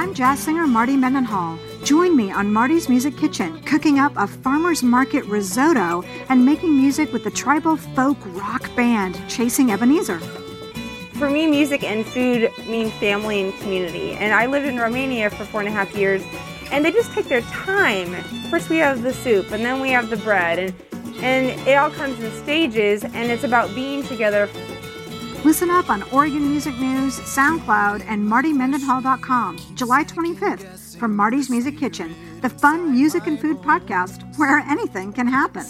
I'm jazz singer Marti Mendenhall. Join me on Marti's Music Kitchen, cooking up a farmer's market risotto and making music with the tribal folk rock band Chasing Ebenezer. For me, music and food mean family and community. And I lived in Romania for four and a half years, and they just take their time. First, we have the soup, and then we have the bread, and and it all comes in stages, and it's about being together. Listen up on Oregon Music News, SoundCloud, and MartiMendenhall.com, July 25th, from Marti's Music Kitchen, the fun music and food podcast where anything can happen.